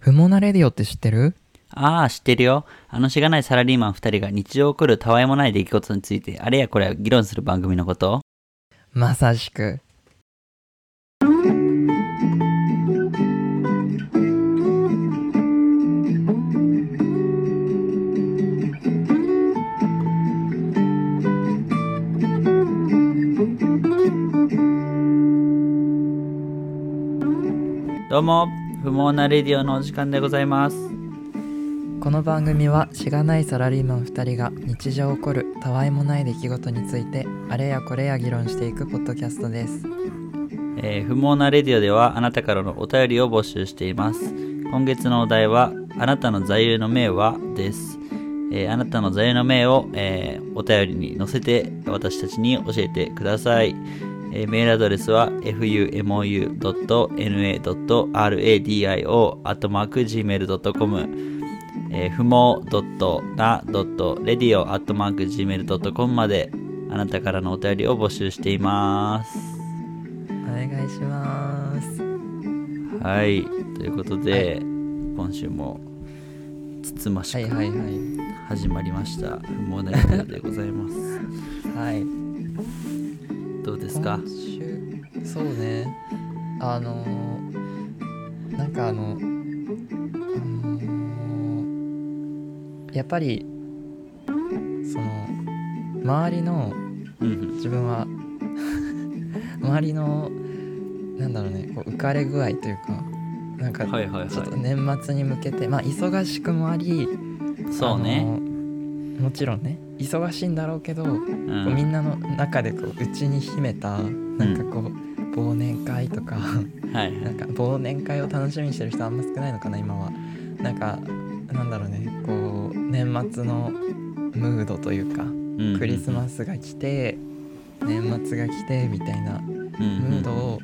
不毛なレディオって知ってる？ああ、知ってるよ。あのしがないサラリーマン二人が日常起こるたわいもない出来事について、あれやこれや議論する番組のことまさしく。どうも、不毛なレディオのお時間でございます。この番組はしがないサラリーマン2人が日常起こるたわいもない出来事についてあれやこれや議論していくポッドキャストです。えー不毛なレディオではあなたからのお便りを募集しています。今月のお題は、あなたの座右の銘はです。えーあなたの座右の銘を、えーお便りに載せて私たちに教えてください。えーメールアドレスは fumou.na.radio.gmail.com えー、ふも .na.radio.gmail.com まであなたからのお便りを募集しています。お願いします。はい。ということで、今週もつつましくはいはいはい。始まりました。不毛なレディオでございます。はい。どうですか？そうね。あのーなんかあの、あのーやっぱりその周りのうん自分は 周りのなんだろうねこう浮かれ具合というかなんかちょっとは年末に向けてまあ忙しくもありい。そうね。もちろんね忙しいんだろうけど、うこうみん。んなの中でこう内に秘めたなんかこう、忘年会とかはいはなんか忘年会を楽しみにしてる人あんま少ないのかな今はなんかなんだろうねこう年末のムードというかい。クリスマスが来て年末が来てみたいなスムードを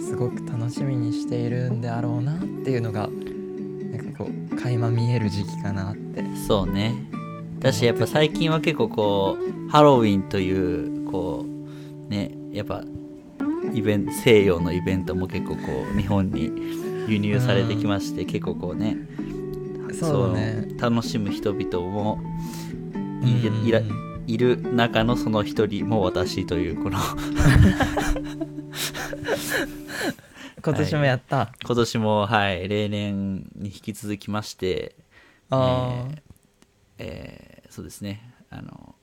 すごく楽しみにしているんであろうなっていうのがなんかこう垣間見える時期かなってそうね。私やっぱ最近は結構こう、ハロウィンという、こう、ね、やっぱ、イベント、西洋のイベントも結構こう、日本に輸入されてきまして、結構こうね、そうね。楽しむ人々もうん。いいらいる中のその一人も私というこの 今年もやった、今年もはい例年に引き続きましてあーえーそうですね。あの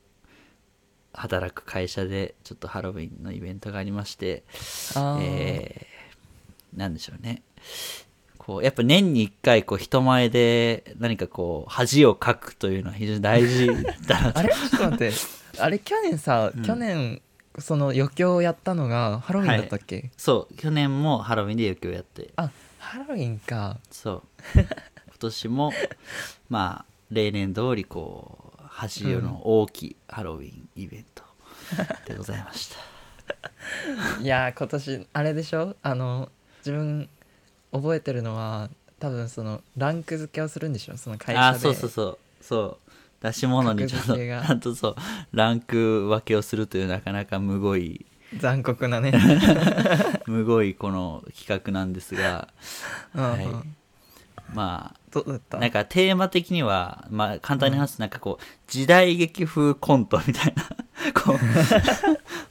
働く会社でちょっとハロウィンのイベントがありましてえーなんでしょうね。こうやっぱ年に一回こう人前で何かこう恥をかくというのは非常に大事だなと。あれ？ちょっと待って。あれ去年さ、うん。去年その余興やったのがハロウィンだったっけ、そう。去年もハロウィンで余興やって。あハロウィンか。そう。今年もまあ例年通りこう恥の大きいハロウィンイベントでございました、いやー今年あれでしょ？あの自分覚えてるのは多分そのランク付けをするんでしょ？その会社で。あそうそうそう。そう。出し物にちゃんとゃんとそうランク分けをするというなかなかむごい残酷なね、むごいこの企画なんですが うん。はいまどうだった？あなんかテーマ的にはまあ簡単に話すとなんかこう時代劇風コントみたいな こ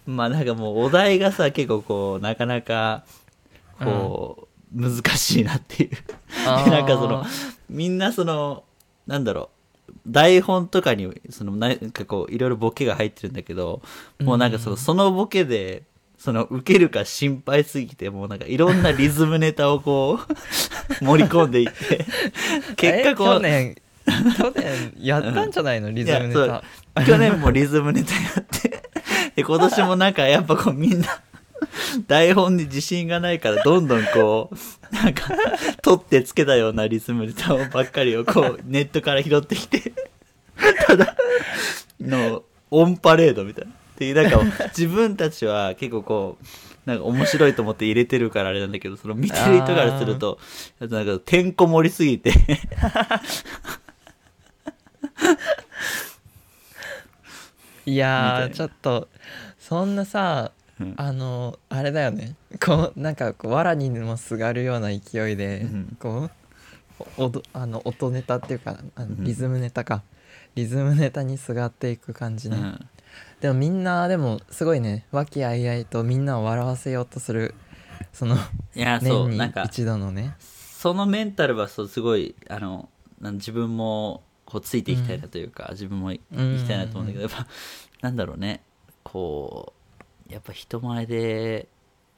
う まあなんかもうお題がさ結構こうなかなかこう、難しいなっていう。なんかそのみんなそのなんだろう台本とかにそのなんかこういろいろボケが入ってるんだけどもうなんかその,、そのボケでその受けるか心配すぎてもうなんかいろんなリズムネタをこう 盛り込んでいって結果こうえ去年去年やったんじゃないのリズムネタ。去年もリズムネタやって で今年もなんかやっぱこうみんな台本に自信がないからどんどんこうなんか取ってつけたようなリズムネタをばっかりをこう ネットから拾ってきてただのオンパレードみたいなでなんか 自分たちは結構こうなんか面白いと思って入れてるからあれなんだけどその見てる人からするとなんかてんこ盛りすぎて。いやちょっとそんなさうん。あのあれだよね。こうなんかこう藁にもすがるような勢いで、うん。こうおおどあの音ネタっていうかあのうん。リズムネタか、リズムネタにすがっていく感じね、うんでもみんなでもすごいね和気あいあいとみんなを笑わせようとするそのいやそ年にうなんか一度のね。そのメンタルはそうすごいあの自分もこうついていきたいなというか、自分もいきたいなと思うんだけど、やっぱなんだろうねこうやっぱ人前で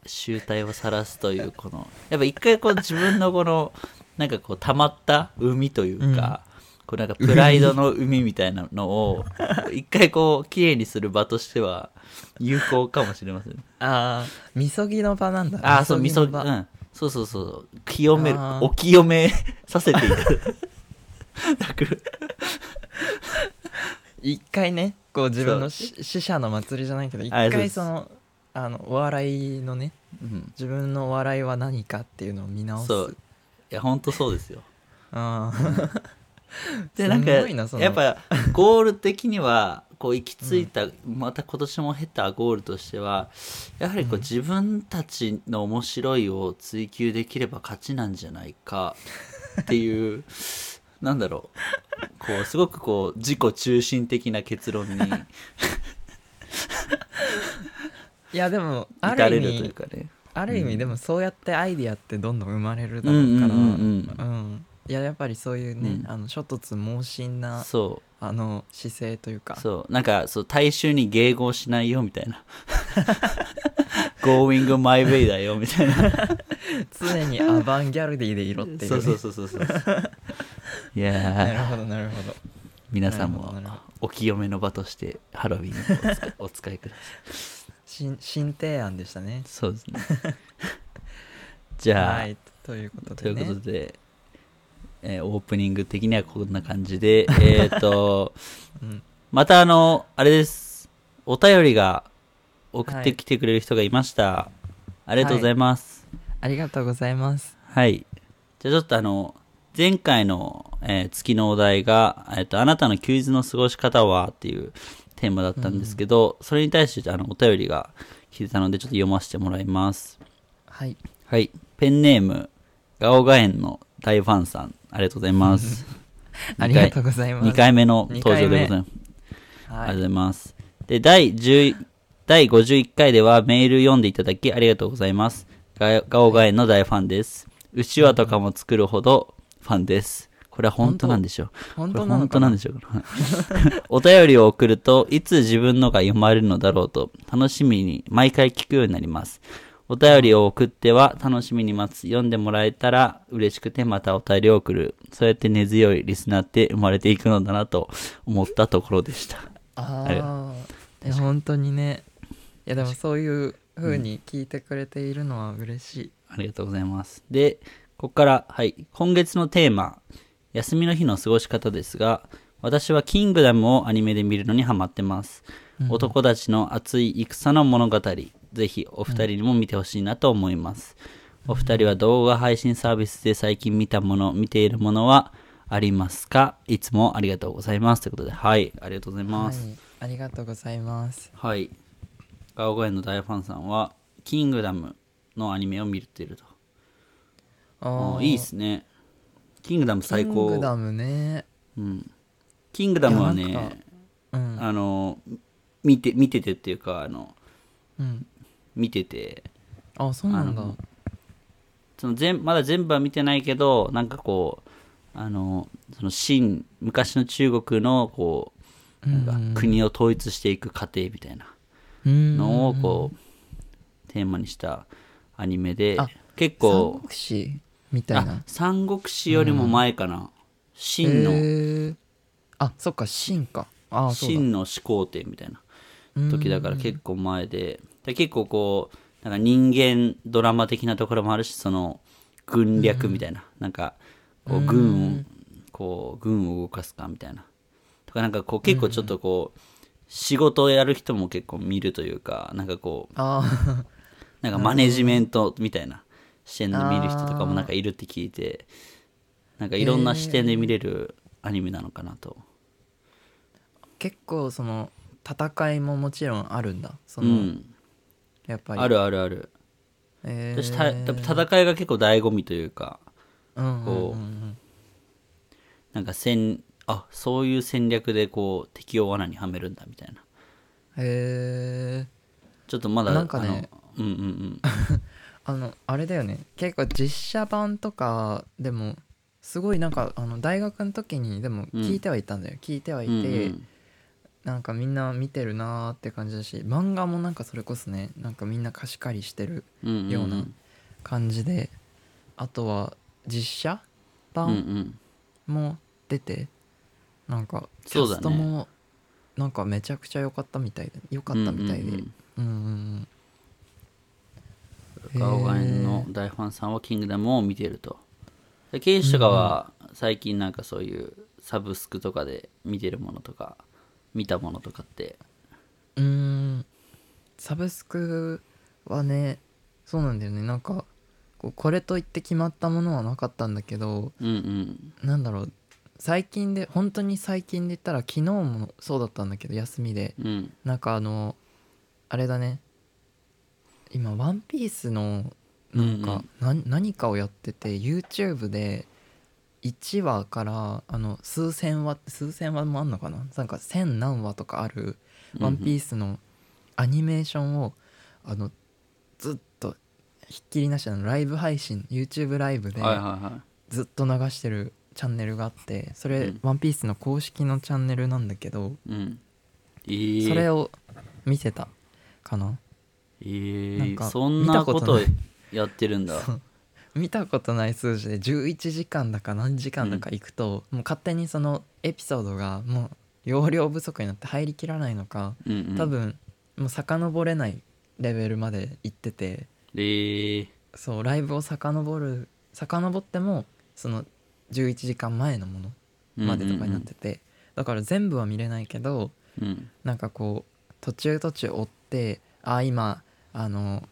集体を晒すというこのやっぱ一回こう自分のこのなんかこう溜まった海というか、こうなんかプライドの海みたいなのを 一回こう綺麗にする場としては有効かもしれません。ああみそぎの場なんだ。ああそうみそぎうん。そうそうそう清めるお清めさせていただく 一回ねこう自分の死者の祭りじゃないけど一回そのあのお笑いのねうん。自分のお笑いは何かっていうのを見直す。そう。いや本当そうですよ。あ でなんかやっぱゴール的にはこう行き着いた、また今年も経たゴールとしてはやはりこう自分たちの面白いを追求できれば勝ちなんじゃないかっていう なんだろう。こうすごくこう自己中心的な結論にあいやでもある意味ねある意味でもそうやってアイディアってどんどん生まれるだうんうんろうからうんうん。うんいややっぱりそういうね、うん。あの諸突猛進なそあの姿勢というか。うそう。なんかそう大衆に迎合しないよみたいな。Going my way だよみたいな。常にアバンギャルディで色ってる、ね、そうそうそうそうそう。いやー。なるほどなるほど。皆さんもなるほどなるほど。お清めの場としてハロウィンをお使い お使いください。新新提案でしたね。そうですね。じゃあ、はいということということで、えーオープニング的にはこんな感じで えっとうん。またあのあれです。お便りが送ってきてくれる人がいました、ありがとうございます。ありがとうございます。はい。じゃあちょっとあの、前回の、えー月のお題が、えっ、と、あなたの休日の過ごし方はっていうテーマだったんですけど、それに対してあのお便りが来てたので、ちょっと読ませてもらいます。はい。はい。ペンネーム、ガオガエンの大ファンさん、ありがとうございます。ありがとうございます2回目の登場でございます。ありがとうございます。で、第10、第51回ではメール読んでいただきありがとうございます。ガガオガエンの大ファンです。うちわとかも作るほどファンです。これは本当なんでしょう。本当？本当なでしょうか。お便りを送ると、いつ自分のが読まれるのだろうと、楽しみに毎回聞くようになります。お便りを送っては楽しみに待つ。読んでもらえたら嬉しくてまたお便りを送る。そうやって根強いリスナーって生まれていくのだなと思ったところでした。ああ本当にねいやでもそういう風に聞いてくれているのは嬉しい、ありがとうございます。で、ここから、はい、今月のテーマ、休みの日の過ごし方ですが、私はキングダムをアニメで見るのにハマってます。うん男たちの熱い戦の物語、ぜひお二人にも見てほしいなと思います。お二人は動画配信サービスで最近見たもの、見ているものはありますか？いつもありがとうございます。ということで、はい、ありがとうございはいます。ありがとうございますはい。ガオゴエンの大ファンさんは、キングダムのアニメを見ていると。ああいいっすね。キングダム最キン高。グダムねうん。キングダムはね、うんあの、見て、見ててっていうか、あの、うん見てて、あそうなんだ。その全まだ全部は見てないけど、なんかこう、あの、その新、昔の中国の、こう、なんか国を統一していく過程みたいなうんのを、こう、テーマにしたアニメであ、結三構、国志みたいあな、三国志よりも前かな。秦の、へー。あそっか秦か。秦の始皇帝みたいな時だから結構前でで結構こうなんか人間ドラマ的なところもあるしその軍略みたいな、なんかこう軍をこう軍を動かすかみたいな。とかなんかこう結構ちょっとこう仕事をやる人も結構見るというかなんかこう なんかマネジメントみたいな視点で見る人とかもなんかいるって聞いてなんかいろんな視点で見れるアニメなのかなと、結構その戦いももちろんあるんだ。そうの、んやっぱり。あるあるある。えー。私た戦いが結構醍醐味というかうんうんうんこうんなんか戦あそういう戦略でこう敵を罠にはめるんだみたいな。へえちょっとまだなんかね。うんうんうん。あのあれだよね。結構実写版とかでもすごいなんかあの大学の時にでも聞いてはいたんだよ、聞いてはいて、うんうんなんかみんな見てるなーって感じだし漫画もなんかそれこそねなんかみんな貸し借りしてるような感じで、あとは実写版んも出て、なんかキャストもなんかめちゃくちゃ良かったみたいで良かったみたいで、うんうんガオガエンの大ファンさんは「キングダム」を見てると。でケイシとかは最近なんかそういうサブスクとかで見てるものとか見たものとかって。うーん。サブスクはねそうなんだよね。なんかこうこれといって決まったものはなかったんだけどうんうん。なんだろう。最近で本当に最近で言ったら昨日もそうだったんだけど休みで。うん。なんかあのあれだね。今「ワンピースのなんか、な何かをやってて YouTube で1話からあの数千話数千話もあんのかな？なんか千何話とかある「ワンピースのアニメーションをあのずっとひっきりなしのライブ配信 YouTube ライブでずっと流してるチャンネルがあってそれ、うん。ワンピースの公式のチャンネルなんだけどうん。えー、それを見てたかな？えー、なんかそんなことやってるんだ 見たことない数字で11時間だか何時間だか行くと、もう勝手にそのエピソードがもう容量不足になって入りきらないのかうんうん。多分もう遡れないレベルまで行ってて。えー、そうライブを遡る遡ってもその11時間前のものまでとかになってて、だから全部は見れないけどうん。なんかこう途中途中追ってあ今あの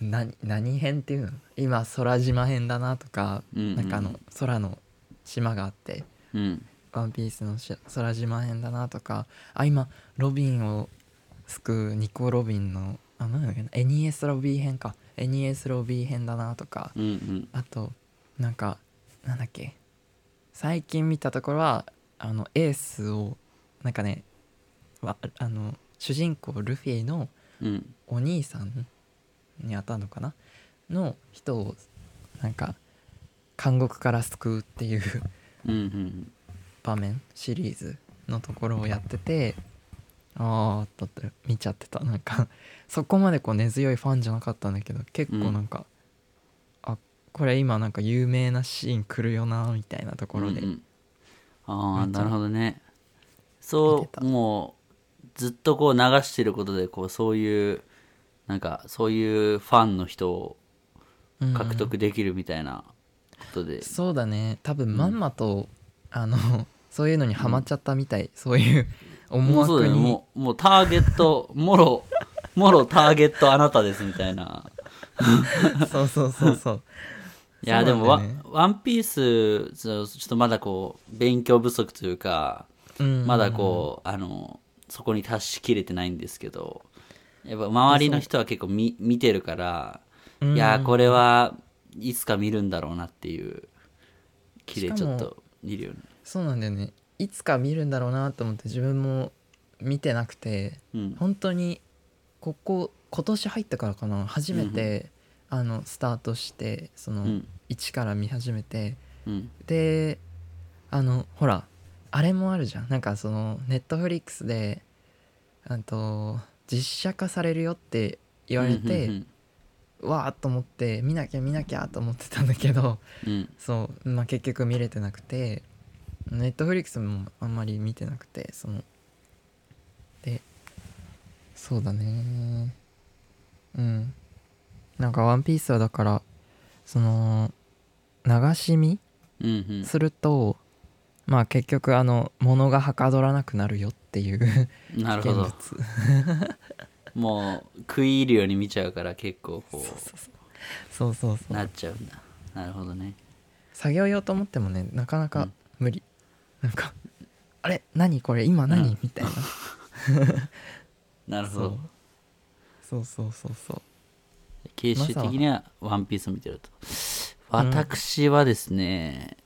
何何編っていうの？今空島編だなとか、うんうん。なんかあの空の島があってうん「ワンピースのし空島編だなとかあ今ロビンを救うニコ・ロビンのあなんだっけな？NES ロビー編か。NES ロビー編だなとかうんうん。あとなんかなんだっけ？最近見たところはあのエースをなんかねわあの主人公ルフィのうん。お兄さんに当たるのかな？の人をなんか監獄から救うっていううんうん場面シリーズのところをやっててああだって見ちゃってた。なんか そこまでこう根強いファンじゃなかったんだけど結構なんか、あこれ今なんか有名なシーン来るよなみたいなところで、うんうん。ああなるほどね。見そうもうずっとこう流してることでこうそういうなんかそういうファンの人をうん獲得できるみたいなことで、そうだね。多分まんまと、あの そういうのにハマっちゃったみたい、そういう思惑に。もうもうターゲットもろもろターゲットあなたですみたいな。そうそうそうそう。いやでもワワンピースちょっとまだこう勉強不足というかうん。まだこうあのそこに達しきれてないんですけどやっぱ周りの人は結構見見てるからうん。いやーこれはいつか見るんだろうなっていう気でちょっと見るよねそうなんだよね。いつか見るんだろうなと思って自分も見てなくてうん。本当にここ今年入ったからかな。初めて、あのスタートしてその、うん。一から見始めて。うん。であのほらあれもあるじゃん。なんかそのネットフリックスであと実写化されるよって言われて、うんわーっと思って見なきゃ見なきゃと思ってたんだけどうんうん。そう、まあ、結局見れてなくてネットフリックスもあんまり見てなくてそのでそうだね。うん。なんか「ワンピースはだからその流し見うんうん。するとまあ結局あの物がはかどらなくなるよっていう なる危ほ険ど物 もう食い入るように見ちゃうから結構こそうそうそううなっちゃうんだ。なるほどね。作業用と思ってもねなかなかうん。無理、なんかあれ？何これ？今何、うん。みたいな。なるほど。そう。そうそうそう形式的にはワンピースを見てると。私はですね、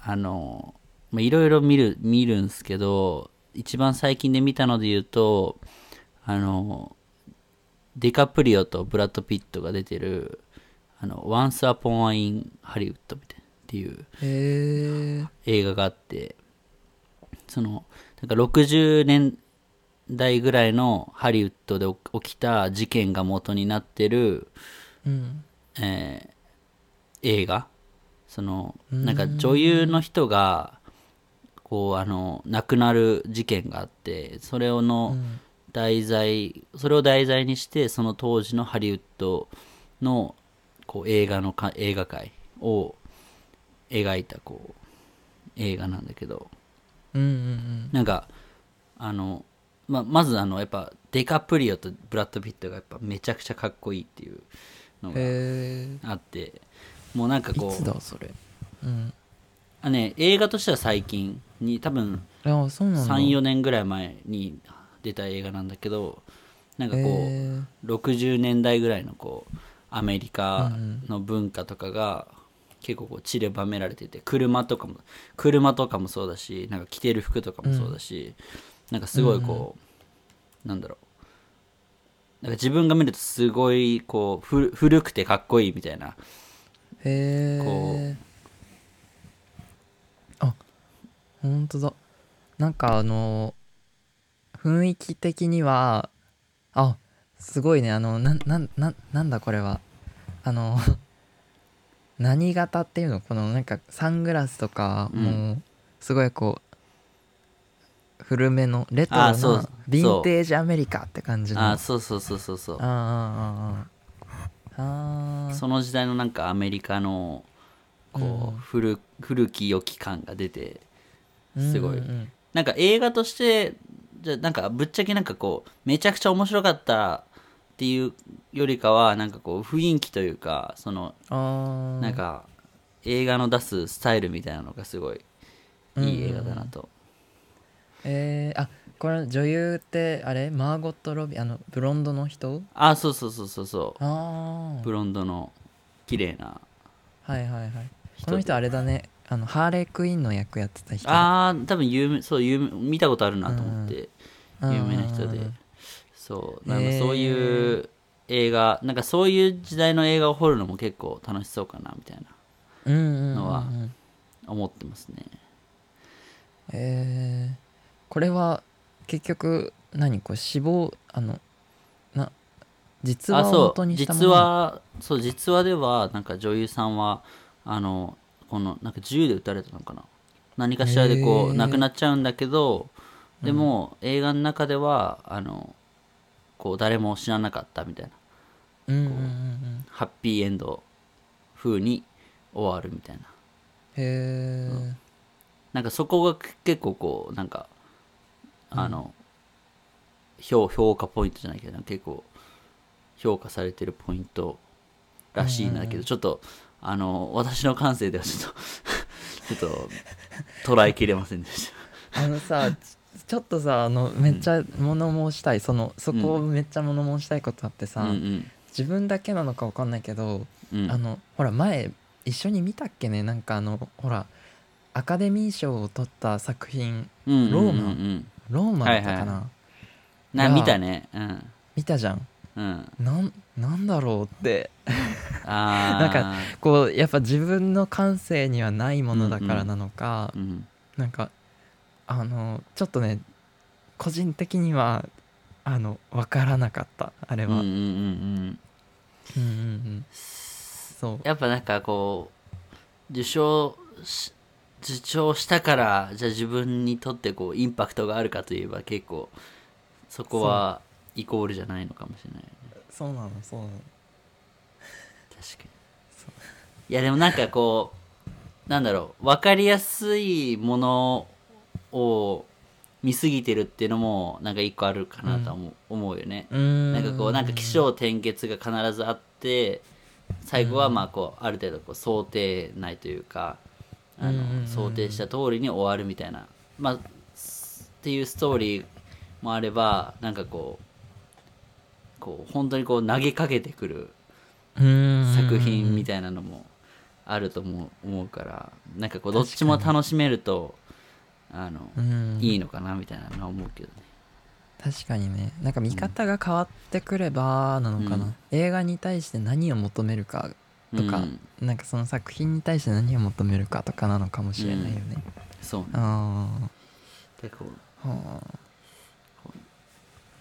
あのまあいろいろ見る見るんすけど一番最近で見たので言うとあのディカプリオとブラッド・ピットが出てるあの Once Upon a in Hollywood みたいなっていう映画があってそのなんか60年代ぐらいのハリウッドで起きた事件が元になってる、うん。えー映画。そのなんか女優の人がこうあの亡くなる事件があってそれをの題材それを題材にしてその当時のハリウッドのこう映画のか映画界を描いたこう映画なんだけど。うんうんなんかあの、ままずあのやっぱデカプリオとブラッド・ピットがやっぱめちゃくちゃかっこいいっていうのうんがへあってもうなんかえいつこうだそれ？うん。あね映画としては最近に多分あそうなんだ。34年ぐらい前に出た映画なんだけどなんかこう、へえ60年代ぐらいのこうアメリカの文化とかが結構こう散りばめられてて車とかも車とかもそうだしなんか着てる服とかもそうだし、なんかすごいこう、なんだろう。なんか自分が見るとすごいこうふ古くてかっこいいみたいな。へこえあ本当だ。なんかあの雰囲気的にはあすごいね。あのなんなんなんなんだこれは。あの何型っていうの？このなんかサングラスとかうん。もうすごいこう古めのレトロなあそうヴィンテージアメリカって感じの。あそうそうそうそうそう。あああああああその時代のなんかアメリカのこう、古古き良き感が出てすごい、うんうんうん。なんか映画としてじゃあなんかぶっちゃけなんかこうめちゃくちゃ面白かったっていうよりかはなんかこう雰囲気というかそのなんか映画の出すスタイルみたいなのがすごいいい映画だなと、えー、あこれ女優ってあれ？マーゴット・ロビーあのブロンドの人？あそうそうそうそうそう。ブロンドの綺麗なはいはいはい。人この人あれだねあのハーレークイーンの役やってた人。ああ多分有名そう有名見たことあるなと思って、うん。有名な人で。うん。うんうんそう。なんかそういう映画なんかそういう時代の映画を撮るのも結構楽しそうかなみたいな。うんうんうんうんのは思ってますね。えー、これは結局何こう死亡あのな実話をあそう。元にしたも実の？話そう実話ではなんか女優さんはあのこのなんか銃で撃たれたのかな？何かしらでこう亡くなっちゃうんだけどでも、映画の中ではあのこう誰も知らなかったみたいな。うんうんうんうん。ハッピーエンド風に終わるみたいな。へえ、なんかそこが結構こうなんかあの、評評価ポイントじゃないけど結構評価されてるポイントらしいんだけど、ちょっとあの私の感性ではちょっと ちょっと捉えきれませんでした。あのさちちょっとさあのめっちゃ物申したい、そのそこをめっちゃ物申したいことあってさ、うんうん。自分だけなのかわかんないけど、うん。あのほら前一緒に見たっけね？なんかあのほらアカデミー賞を取った作品うんうんうんローマ？うんローマだったかな、はいはなが見たね。うん。見たじゃんうん。なんなんだろうって。なんかこうやっぱ自分の感性にはないものだからなのか、うんなんかあのちょっとね個人的にはあの分からなかったあれは、うんうんうんうん。うんうんうん。そう。やっぱなんかこう受賞し受賞したからじゃあ自分にとってこうインパクトがあるかといえば結構そこはイコールじゃないのかもしれないよね。そうなのそうなの。確かに。いやでもなんかこうなんだろう分かりやすいものを見すぎてるっていうのもなんか一個あるかなとは思う,、思うよねなんかこうなんか起承転結が必ずあって最後はまあこうある程度こう想定内というかあの想定した通りに終わるみたいなまあすっていうストーリーもあればなんかこうこう本当にこう投げかけてくる作品みたいなのもあると思う思うからなんかこうどっちも楽しめるとあの、うん。いいのかなみたいなのは思うけどね。確かにね。なんか見方が変わってくればなのかな、うん。映画に対して何を求めるかとかうん。なんかその作品に対して何を求めるかとかなのかもしれないよね、そうね。あでこうあ。はあ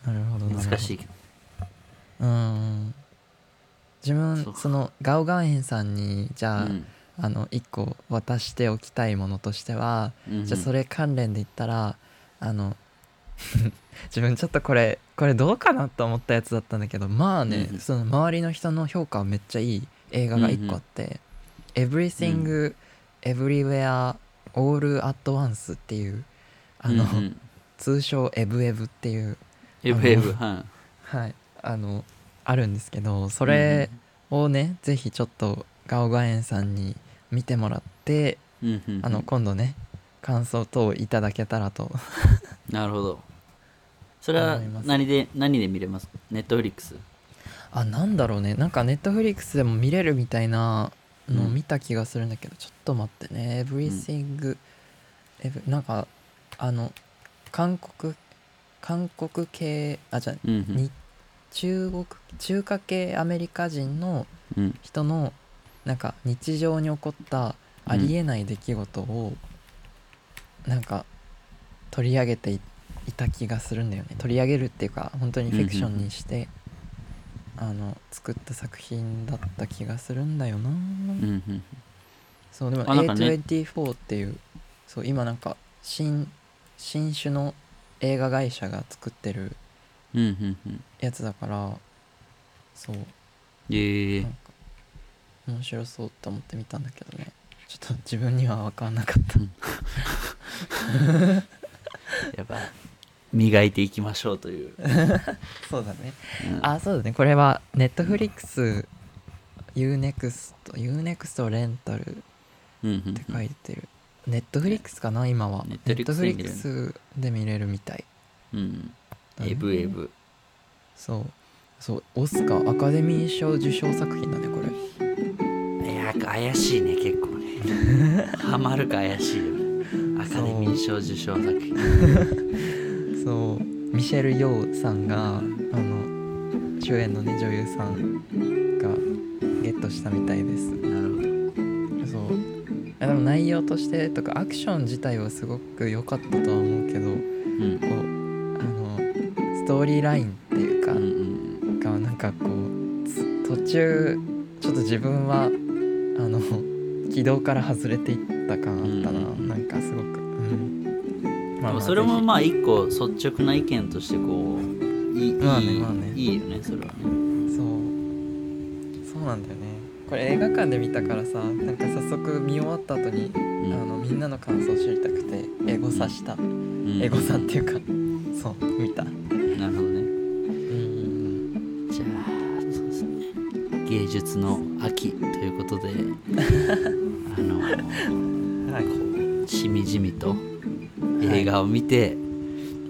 なるほどなるほど。難しいけどうん自分そのガオガンヘンさんにじゃあ、うん。あの一個渡しておきたいものとしては、うんじゃあそれ関連で言ったらあの 自分ちょっとこれこれどうかなと思ったやつだったんだけどまあね、うんその周りの人の評価はめっちゃいい映画が一個あって「Everything、Everywhere All at Once」っていうあの、うんうん。通称「エブエブ」っていうエブエブははいあのあるんですけどそれをね、ぜひちょっとガオガエンさんに見てもらってあの今度ね感想等いただけたらと。なるほど。それは何で何で見れます？ネットフリックス。あなんだろうね。なんかネットフリックスでも見れるみたいなの見た気がするんだけど、ちょっと待ってね「Everything、Ev- なんかあの韓国韓国系あじゃあうんうん。に中国中華系アメリカ人のうん。人のなんか日常に起こったありえない出来事をなんか取り上げていいた気がするんだよね。取り上げるっていうか本当にフィクションにして、あの作った作品だった気がするんだよな、うんうん。そうでもあなんかね。A24 っていうそう今なんか新新種の映画会社が作ってるうんうんうん。やつだからそう。ええ。なんか面白そうと思って見たんだけどね。ちょっと自分には分かんなかった。やっぱ磨いていきましょうという、そうだね。うん。あそうだね。これはネットフリックス UNEXT UNEXT レンタルっうんうんうんて書いてる。ネットフリックスかな今は。ネッ Netflix トフリックスで見れるみたい。うんエブエブ。そう。そうオスカーアカデミー賞受賞作品だねこれ。いや怪しいね結構ね。ハマるか怪しいよ。ねアカデミー賞受賞作品。そう。ミシェル・ヨーさんがあの主演のね女優さんがゲットしたみたいです。なるほど。そう。でも内容としてとかアクション自体はすごく良かったとは思うけどうん。こうトーリーラインっていうか、がなんかこうつ途中ちょっと自分はあの 軌道から外れていった感あったな、うんなんかすごく、うん、までもそれもぜまあ一個率直な意見としてこういい,、まあねいいまあね。いいよねそれはね。ひそう。そうなんだよね。これ映画館で見たからさなんか早速見終わった後に、うん。あのみんなの感想を知りたくてエゴサした、うん。エゴサっていうかそう見たなるほどね。うん。じゃあそうですね。芸術の秋ということで あのはい。しみじみと映画を見て、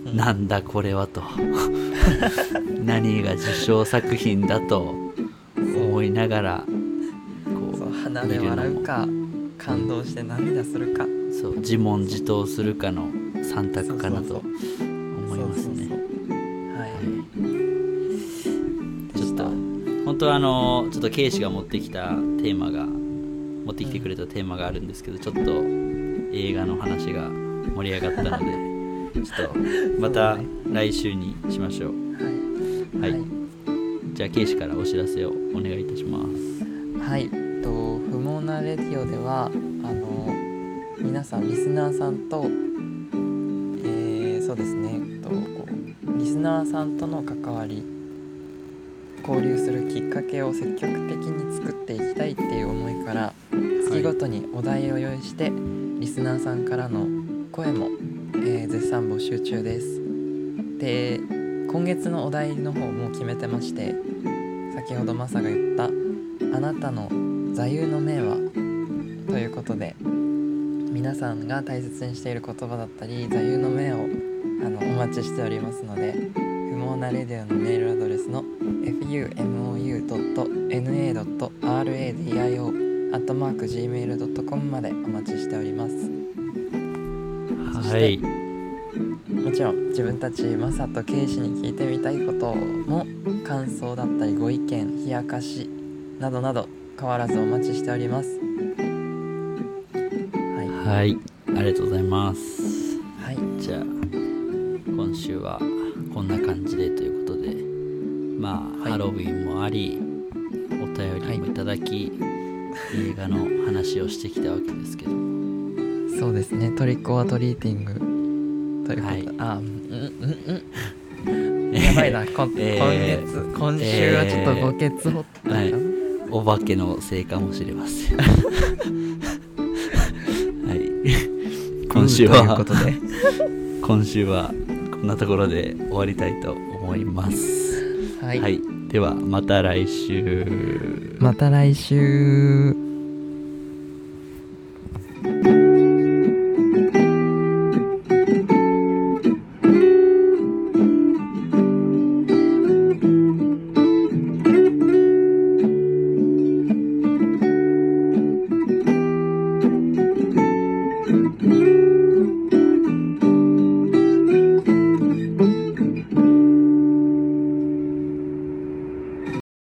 うん。なんだこれはと。何が受賞作品だと思いながらこそう鼻で笑うか感動して涙するか。うそう自問自答するかの3択かなと思いますね本当はあのちょっとケイシが持ってきたテーマが持ってきてくれたテーマがあるんですけどちょっと映画の話が盛り上がったので ちょっとまた来週にしましょうはい。はい。じゃあケイシからお知らせをお願いいたします。はい、と不毛なレディオではあの皆さんリスナーさんと、えーそうですね、と、リスナーさんとの関わり交流するきっかけを積極的に作っていきたいっていう思いから月ごとにお題を用意して、リスナーさんからの声も、えー絶賛募集中です。で今月のお題の方も決めてまして先ほどマサが言った「あなたの座右の銘は?」ということで皆さんが大切にしている言葉だったり座右の銘をあのお待ちしておりますので不毛なレディオのメールアドレスの fumou.na.radio アットマーク Gmail.com までお待ちしております。はい。もちろん自分たちマサとケイシに聞いてみたいことも感想だったりご意見冷やかしなどなど変わらずお待ちしております。はい。はい。ありがとうございます。はい。じゃあ今週はじでということでまあ、はい。ハロウィンもありお便りもいただき、映画の話をしてきたわけですけど。そうですね。トリックオアトリーティング。ということ、はい。あうんうんうん。やばいな、こんえー今月今週はちょっと墓穴掘ったはい。お化けのせいかもしれません。はい。今週というはことで。今週はこんなところで終わりたいと思います。はい、はい、ではまた来週。また来週